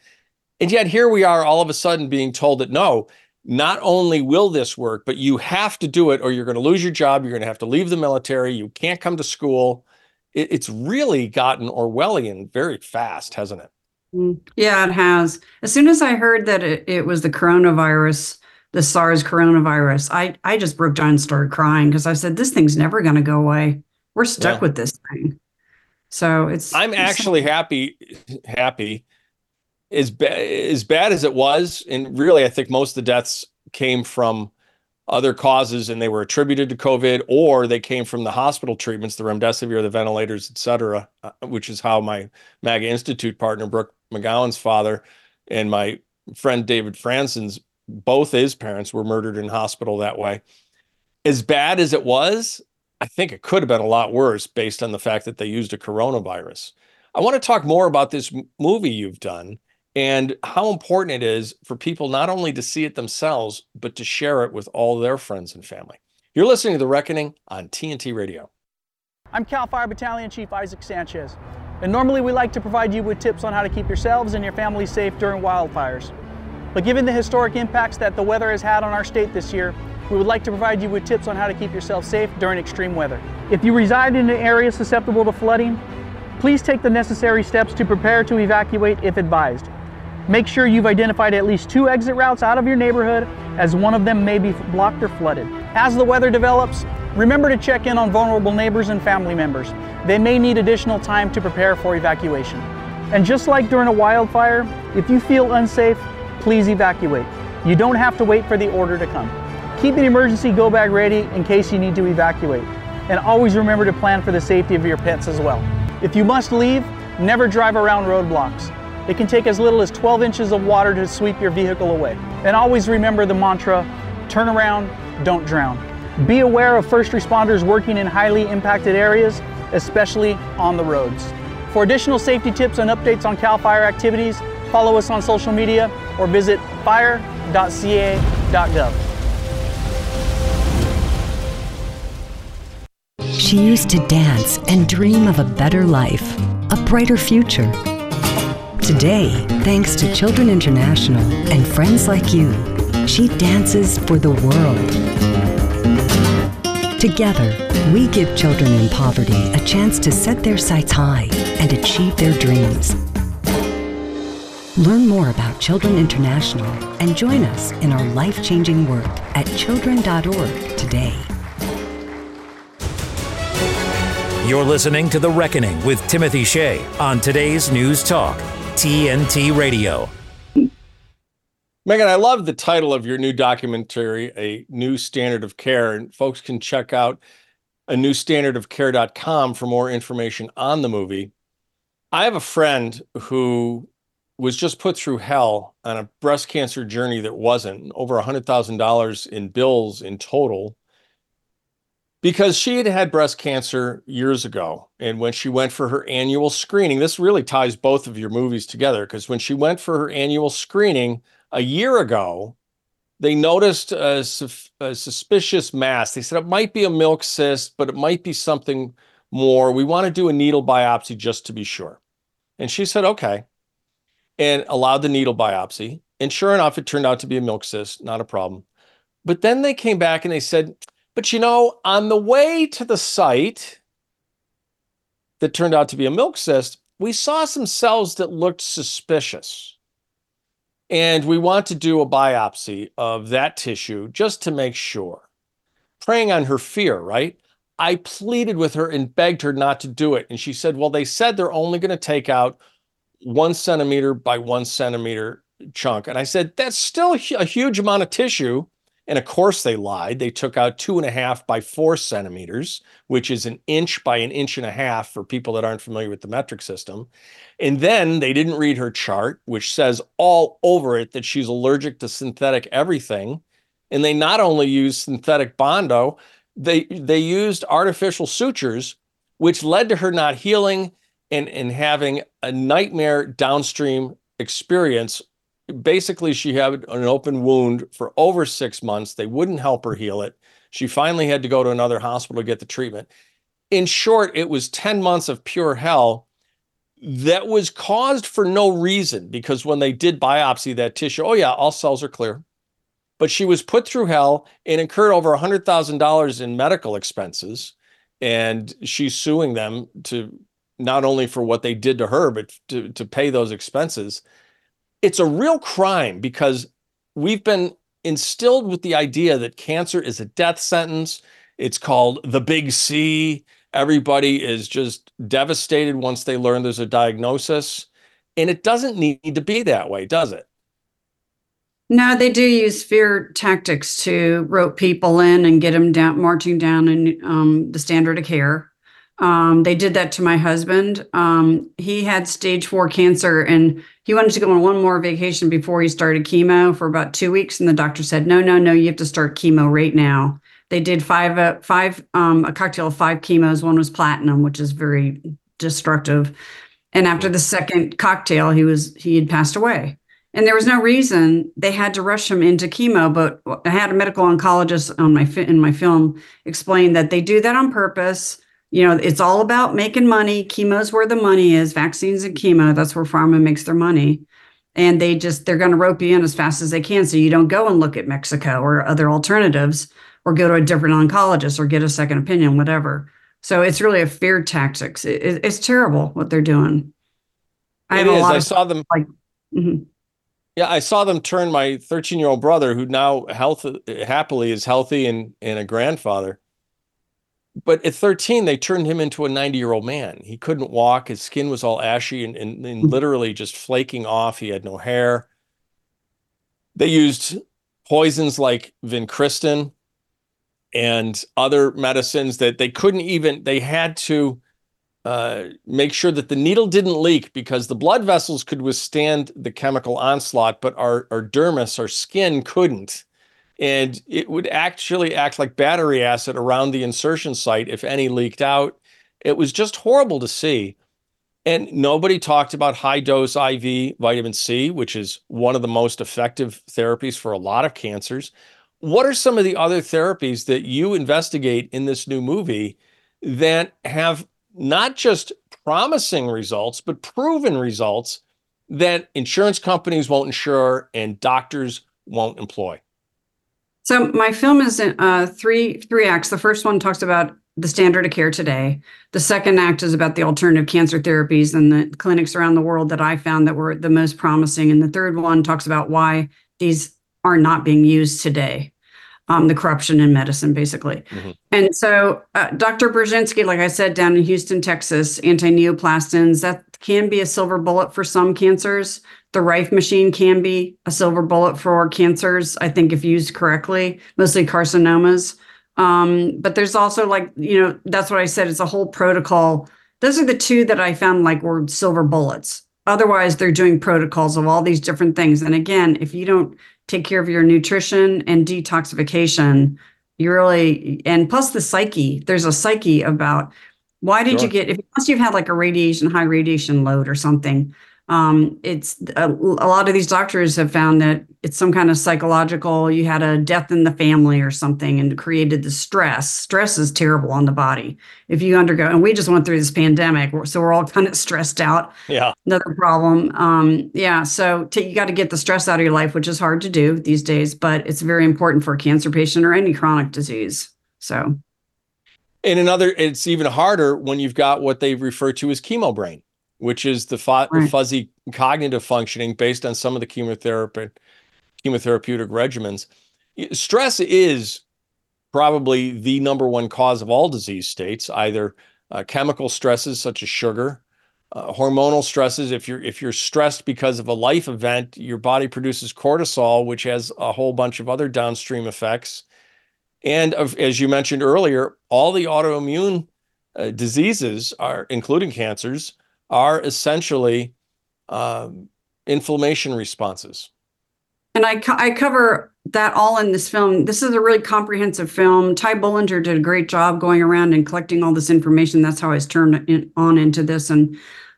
And yet here we are all of a sudden being told that no, not only will this work, but you have to do it or you're going to lose your job. You're going to have to leave the military. You can't come to school it, it's really gotten Orwellian very fast, hasn't it? Mm, yeah, it has. As soon as I heard that it, it was the coronavirus, the SARS coronavirus, I, I just broke down and started crying because I said, this thing's never going to go away. We're stuck yeah. with this thing. So it's. I'm it's actually happy, happy. As, ba- as bad as it was, and really, I think most of the deaths came from other causes and they were attributed to COVID or they came from the hospital treatments, the remdesivir, the ventilators, et cetera, uh, which is how my MAGA Institute partner, Brooke McGowan's father, and my friend David Franson's, both his parents were murdered in hospital that way. As bad as it was, I think it could have been a lot worse based on the fact that they used a coronavirus. I want to talk more about this movie you've done and how important it is for people not only to see it themselves, but to share it with all their friends and family. You're listening to The Reckoning on TNT Radio. I'm CAL FIRE Battalion Chief Isaac Sanchez, and normally we like to provide you with tips on how to keep yourselves and your family safe during wildfires. But given the historic impacts that the weather has had on our state this year, we would like to provide you with tips on how to keep yourself safe during extreme weather. If you reside in an area susceptible to flooding, please take the necessary steps to prepare to evacuate if advised. Make sure you've identified at least two exit routes out of your neighborhood as one of them may be blocked or flooded. As the weather develops, remember to check in on vulnerable neighbors and family members. They may need additional time to prepare for evacuation. And just like during a wildfire, if you feel unsafe, please evacuate. You don't have to wait for the order to come. Keep an emergency go bag ready in case you need to evacuate. And always remember to plan for the safety of your pets as well. If you must leave, never drive around roadblocks. It can take as little as 12 inches of water to sweep your vehicle away. And always remember the mantra, turn around, don't drown. Be aware of first responders working in highly impacted areas, especially on the roads. For additional safety tips and updates on CAL FIRE activities, follow us on social media or visit fire.ca.gov. She used to dance and dream of a better life, a brighter future. Today, thanks to Children International and friends like you, she dances for the world. Together, we give children in poverty a chance to set their sights high and achieve their dreams. Learn more about Children International and join us in our life changing work at children.org today. You're listening to The Reckoning with Timothy Shea on today's News Talk, TNT Radio. Megan, I love the title of your new documentary, A New Standard of Care. And folks can check out a new standard of care.com for more information on the movie. I have a friend who was just put through hell on a breast cancer journey that wasn't over $100,000 in bills in total because she had had breast cancer years ago. And when she went for her annual screening, this really ties both of your movies together because when she went for her annual screening a year ago, they noticed a, a, suspicious mass. They said it might be a milk cyst, but it might be something more. We want to do a needle biopsy just to be sure. And she said, okay, and allowed the needle biopsy. And sure enough, it turned out to be a milk cyst, not a problem. But then they came back and they said, but you know, on the way to the site that turned out to be a milk cyst, we saw some cells that looked suspicious. And we want to do a biopsy of that tissue just to make sure. Preying on her fear, right? I pleaded with her and begged her not to do it. And she said, Well, they said they're only going to take out one centimeter by one centimeter chunk. And I said, That's still a huge amount of tissue. And of course, they lied. They took out two and a half by four centimeters, which is an inch by an inch and a half for people that aren't familiar with the metric system. And then they didn't read her chart, which says all over it that she's allergic to synthetic everything. And they not only used synthetic Bondo, they they used artificial sutures, which led to her not healing and, and having a nightmare downstream experience. Basically, she had an open wound for over six months. They wouldn't help her heal it. She finally had to go to another hospital to get the treatment. In short, it was 10 months of pure hell that was caused for no reason because when they did biopsy that tissue, oh, yeah, all cells are clear. But she was put through hell and incurred over $100,000 in medical expenses. And she's suing them to not only for what they did to her, but to, to pay those expenses. It's a real crime because we've been instilled with the idea that cancer is a death sentence. It's called the big C. Everybody is just devastated once they learn there's a diagnosis. And it doesn't need to be that way, does it? No, they do use fear tactics to rope people in and get them down, marching down in um, the standard of care. Um, they did that to my husband. Um, he had stage four cancer and he wanted to go on one more vacation before he started chemo for about two weeks. And the doctor said, no, no, no, you have to start chemo right now. They did five, uh, five, um, a cocktail of five chemos. One was platinum, which is very destructive. And after the second cocktail, he was, he had passed away. And there was no reason they had to rush him into chemo. But I had a medical oncologist on my, in my film explain that they do that on purpose you know, it's all about making money. Chemo's where the money is, vaccines and chemo. That's where pharma makes their money. And they just, they're going to rope you in as fast as they can. So you don't go and look at Mexico or other alternatives or go to a different oncologist or get a second opinion, whatever. So it's really a fear tactics. It, it's terrible what they're doing. I it is. I saw them like, mm-hmm. yeah, I saw them turn my 13 year old brother, who now health happily is healthy and, and a grandfather but at 13 they turned him into a 90 year old man. He couldn't walk. His skin was all ashy and, and, and, hmm. literally just flaking off. He had no hair. They used poisons like vincristine and other medicines that they couldn't even they had to uh, make sure that the needle didn't leak because the blood vessels could withstand the chemical onslaught but our, our dermis our skin couldn't and it would actually act like battery acid around the insertion site if any leaked out. It was just horrible to see. And nobody talked about high dose IV vitamin C, which is one of the most effective therapies for a lot of cancers. What are some of the other therapies that you investigate in this new movie that have not just promising results, but proven results that insurance companies won't insure and doctors won't employ? So my film is in uh, three three acts. The first one talks about the standard of care today. The second act is about the alternative cancer therapies and the clinics around the world that I found that were the most promising. And the third one talks about why these are not being used today. Um, the corruption in medicine, basically. Mm-hmm. And so, uh, Dr. Burzynski, like I said, down in Houston, Texas, anti neoplastons, that can be a silver bullet for some cancers. The Rife machine can be a silver bullet for cancers, I think, if used correctly, mostly carcinomas. Um, but there's also like, you know, that's what I said. It's a whole protocol. Those are the two that I found like were silver bullets. Otherwise, they're doing protocols of all these different things. And again, if you don't take care of your nutrition and detoxification, you really, and plus the psyche, there's a psyche about why did sure. you get, if once you've had like a radiation, high radiation load or something, um, it's a, a, lot of these doctors have found that it's some kind of psychological you had a death in the family or something and created the stress. Stress is terrible on the body. If you undergo and we just went through this pandemic so we're all [LAUGHS] kind of stressed out. Yeah. Another problem um, yeah so t- you got to get the stress out of your life which is hard to do these days but it's very important for a cancer patient or any chronic disease so. In another it's even harder when you've got what they refer to as chemo brain which is the, right. the fuzzy cognitive functioning based on some of the chemotherapy chemotherapeutic regimens. Stress is probably the number one cause of all disease states, either uh, chemical stresses such as sugar, uh, hormonal stresses. If you're if you're stressed because of a life event, your body produces cortisol, which has a whole bunch of other downstream effects. And of, as you mentioned earlier, all the autoimmune uh, diseases are, including cancers, are essentially um, inflammation responses. and I, co- I cover that all in this film. This is a really comprehensive film. Ty Bollinger did a great job going around and collecting all this information. That's how I was turned in, on into this. And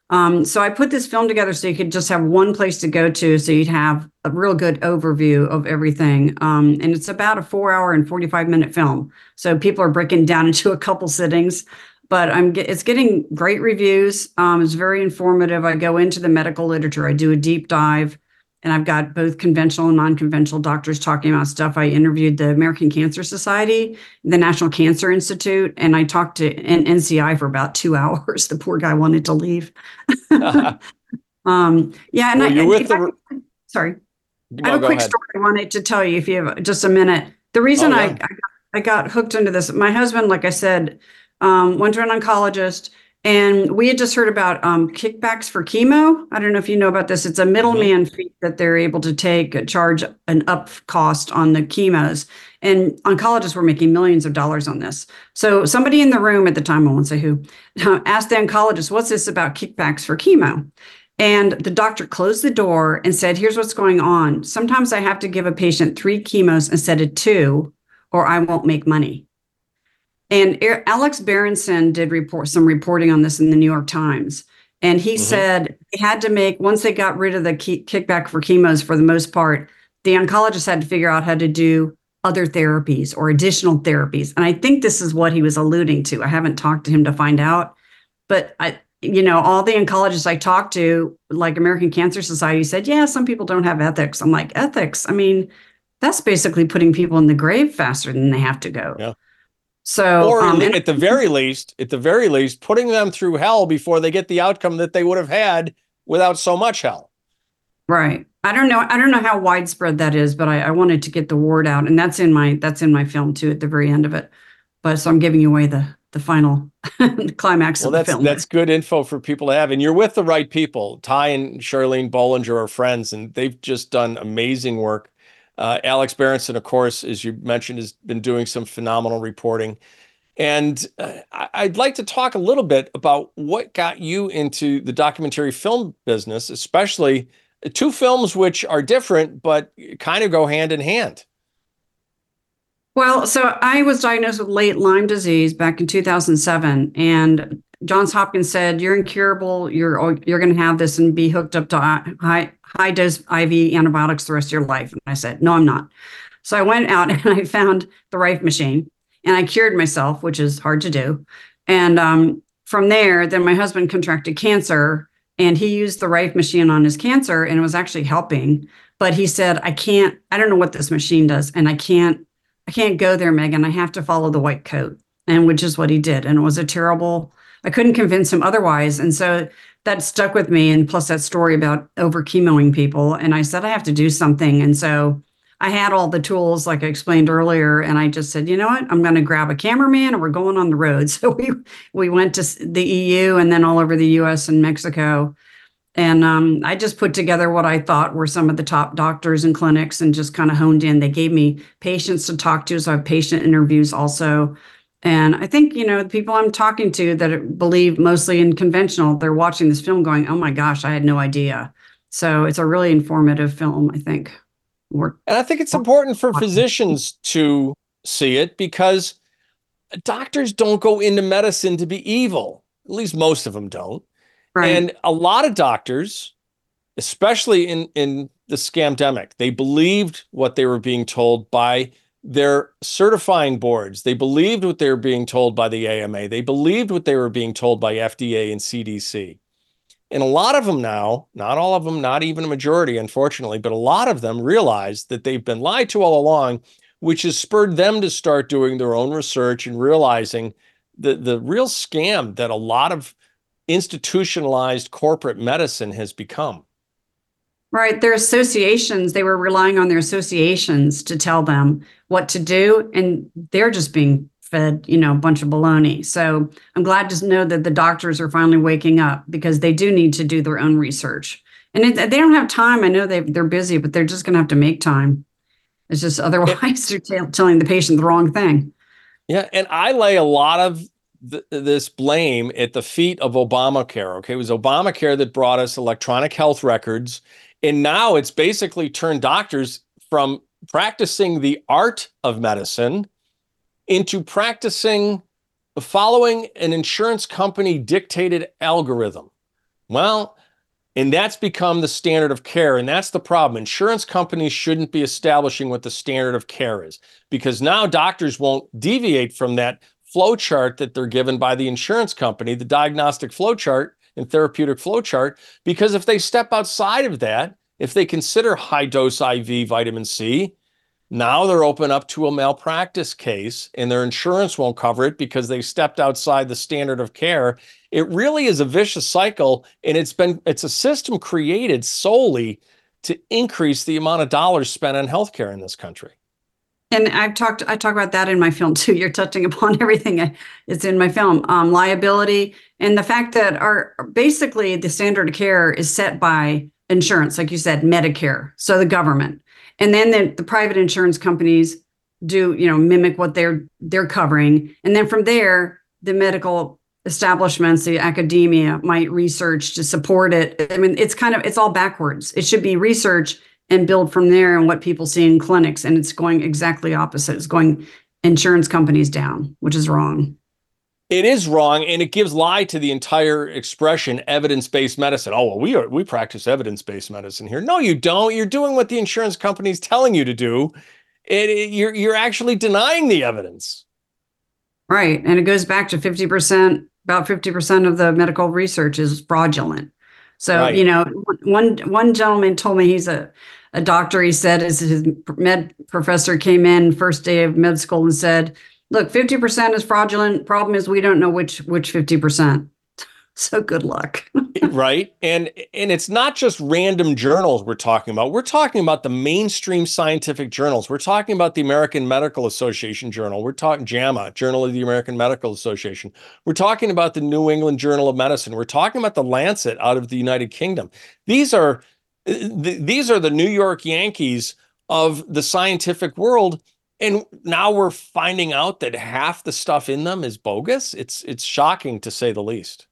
um, so I put this film together so you could just have one place to go to, so you'd have a real good overview of everything. Um, and it's about a four hour and 45 minute film. So people are breaking down [LAUGHS] into a couple sittings but I'm it's getting great reviews. Um, it's very informative. I go into the medical literature. I do a deep dive, and I've got both conventional and non-conventional doctors talking about stuff. I interviewed the American Cancer Society, the National Cancer Institute, and I talked to N- NCI for about two [LAUGHS] hours. The poor guy wanted to leave. [LAUGHS] [LAUGHS] um, yeah, and Well, I, if the- I- sorry. No, I have a quick ahead. story I wanted to tell you if you have just a minute. The reason Oh, I, yeah. I, got, I got hooked into this, my husband, like I said, um, went to an oncologist and we had just heard about um, kickbacks for chemo. I don't know if you know about this. It's a middleman fee that they're able to take, charge an up cost on the chemos. And oncologists were making millions of dollars on this. So somebody in the room at the time, I won't say who, [LAUGHS] asked the oncologist, what's this about kickbacks for chemo? And the doctor closed the door and said, Here's what's going on. Sometimes I have to give a patient three chemos instead of two, or I won't make money. And Alex Berenson did report some reporting on this in the New York Times. And he mm-hmm. said they had to make, once they got rid of the key, kickback for chemos for the most part, the oncologist had to figure out how to do other therapies or additional therapies. And I think this is what he was alluding to. I haven't talked to him to find out, but I, you know, all the oncologists I talked to, like American Cancer Society, said, yeah, some people don't have ethics. I'm like, ethics? I mean, that's basically putting people in the grave faster than they have to go. Yeah. So, or um, at the very least, at the very least, putting them through hell before they get the outcome that they would have had without so much hell. Right. I don't know. I don't know how widespread that is, but I, I wanted to get the word out, and that's in my that's in my film too at the very end of it. But so I'm giving away the the final [LAUGHS] the climax Well, of the that's film. that's good info for people to have, and you're with the right people. Ty and Charlene Bollinger are friends, and they've just done amazing work. Uh, Alex Berenson, of course, as you mentioned, has been doing some phenomenal reporting. And uh, I'd like to talk a little bit about what got you into the documentary film business, especially two films which are different but kind of go hand in hand. Well, so I was diagnosed with late Lyme disease back in 2007, and Johns Hopkins said you're incurable. You're you're going to have this and be hooked up to high high dose IV antibiotics the rest of your life. And I said, no, I'm not. So I went out [LAUGHS] and I found the Rife machine, and I cured myself, which is hard to do. And um, from there, then my husband contracted cancer, and he used the Rife machine on his cancer, and it was actually helping. But he said, I can't. I don't know what this machine does, and I can't. I can't go there, Megan. I have to follow the white coat. And which is what he did. And it was a terrible, I couldn't convince him otherwise. And so that stuck with me. And plus that story about over chemoing people. And I said, I have to do something. And so I had all the tools, like I explained earlier. And I just said, you know what? I'm going to grab a cameraman and we're going on the road. [LAUGHS] So we, we went to the EU and then all over the US and Mexico. And um, I just put together what I thought were some of the top doctors and clinics and just kind of honed in. They gave me patients to talk to. So I have patient interviews also. And I think, you know, the people I'm talking to that believe mostly in conventional, they're watching this film going, oh my gosh, I had no idea. So it's a really informative film, I think. We're, And I think it's important for physicians to see it because doctors don't go into medicine to be evil. At least most of them don't. Right. And a lot of doctors, especially in in the scamdemic, they believed what they were being told by their certifying boards. They believed what they were being told by the AMA. They believed what they were being told by FDA and CDC. And a lot of them now, not all of them, not even a majority, unfortunately, but a lot of them realize that they've been lied to all along, which has spurred them to start doing their own research and realizing the, the real scam that a lot of institutionalized corporate medicine has become. Right. Their associations, they were relying on their associations to tell them what to do. And they're just being fed, you know, a bunch of baloney. So I'm glad to know that the doctors are finally waking up because they do need to do their own research. And it, they don't have time. I know they, they're busy, but they're just going to have to make time. It's just [LAUGHS] otherwise they're tell telling the patient the wrong thing. Yeah, and I lay a lot of th- this blame at the feet of Obamacare. Okay, it was Obamacare that brought us electronic health records, and now it's basically turned doctors from practicing the art of medicine into practicing following an insurance company dictated algorithm. Well, and that's become the standard of care. And that's the problem. Insurance companies shouldn't be establishing what the standard of care is because now doctors won't deviate from that flow chart that they're given by the insurance company, the diagnostic flow chart and therapeutic flow chart. Because if they step outside of that, if they consider high dose IV vitamin C, now they're open up to a malpractice case and their insurance won't cover it because they stepped outside the standard of care. It really is a vicious cycle and it's been it's a system created solely to increase the amount of dollars spent on healthcare in this country. And I've talked I talk about that in my film [LAUGHS] too. You're touching upon everything it's in my film. Um, liability and the fact that our basically the standard of care is set by insurance, like you said, Medicare, so the government. And then the, the private insurance companies do you know mimic what they're they're covering. And then from there the medical establishments the academia might research to support it. I mean it's kind of it's all backwards. It should be research and build from there and what people see in clinics and it's going exactly opposite. It's going insurance companies down which is wrong it is wrong and it gives lie to the entire expression evidence-based medicine. Oh well we are we practice evidence-based medicine here. No you don't. You're doing what the insurance company is telling you to do it, it, you're you're actually denying the evidence. Right and it goes back to 50% about 50% of the medical research is fraudulent. So right. you know one one gentleman told me he's a a doctor. He said as his med professor came in first day of med school and said look, 50% is fraudulent. Problem is we don't know which which 50%. [LAUGHS] So good luck. [LAUGHS] right. And and it's not just random journals we're talking about. We're talking about the mainstream scientific journals. We're talking about the American Medical Association journal. We're talking JAMA, Journal of the American Medical Association. We're talking about the New England Journal of Medicine. We're talking about the Lancet out of the United Kingdom. These are th- these are the New York Yankees of the scientific world and now we're finding out that half the stuff in them is bogus? It's it's shocking to say the least.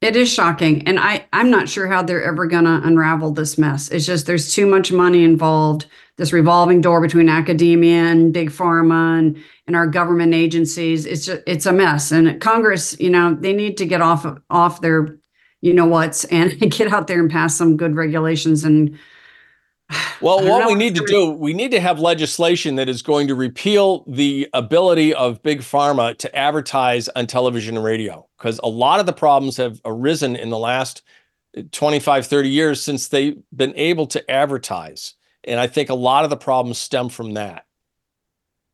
It is shocking and i i'm not sure how they're ever going to unravel this mess. It's just there's too much money involved this revolving door between academia and big pharma and, and our government agencies. It's just it's a mess and congress you know they need to get off off their you know what's and [LAUGHS] get out there and pass some good regulations and well, what we need to do, we need to have legislation that is going to repeal the ability of big pharma to advertise on television and radio because a lot of the problems have arisen in the last uh, 25, 30 years since they've been able to advertise. And I think a lot of the problems stem from that.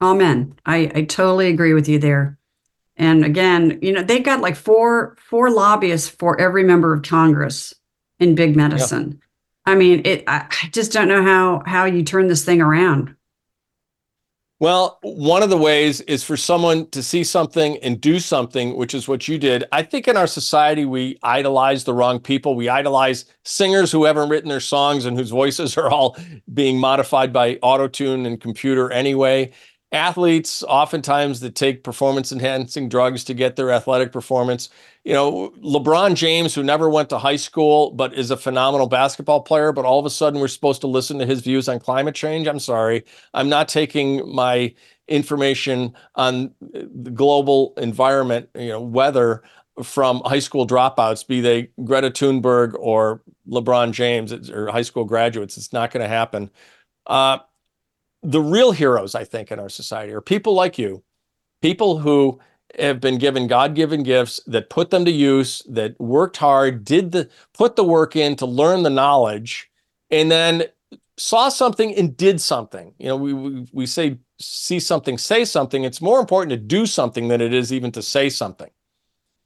Amen. I, I totally agree with you there. And again, you know, they got like four four lobbyists for every member of Congress in big medicine. Yep. I mean, it. I just don't know how how you turn this thing around. Well, one of the ways is for someone to see something and do something, which is what you did. I think in our society, we idolize the wrong people. We idolize singers who haven't written their songs and whose voices are all being modified by auto tune and computer anyway athletes oftentimes that take performance enhancing drugs to get their athletic performance. You know lebron james who never went to high school but is a phenomenal basketball player but all of a sudden we're supposed to listen to his views on climate change? I'm sorry. I'm not taking my information on the global environment you know weather from high school dropouts be they greta thunberg or lebron james or high school graduates. It's not going to happen. Uh, the real heroes, I think, in our society are people like you, people who have been given God-given gifts that put them to use, that worked hard, did the put the work in to learn the knowledge, and then saw something and did something. You know, we we, we say see something, say something. It's more important to do something than it is even to say something.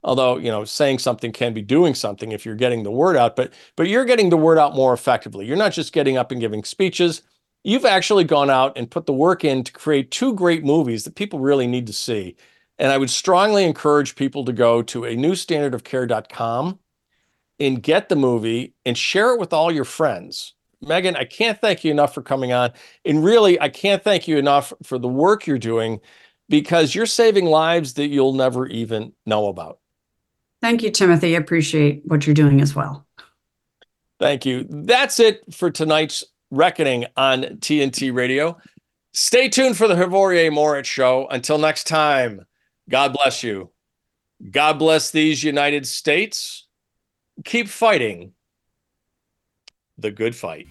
Although, you know, saying something can be doing something if you're getting the word out, but but you're getting the word out more effectively. You're not just getting up and giving speeches you've actually gone out and put the work in to create two great movies that people really need to see. And I would strongly encourage people to go to a newstandardofcare.com and get the movie and share it with all your friends. Megan, I can't thank you enough for coming on. And really, I can't thank you enough for the work you're doing because you're saving lives that you'll never even know about. Thank you, Timothy. I appreciate what you're doing as well. Thank you. That's it for tonight's Reckoning on TNT Radio. Stay tuned for the Havorier Moritz show. Until next time, God bless you. God bless these United States. Keep fighting the good fight.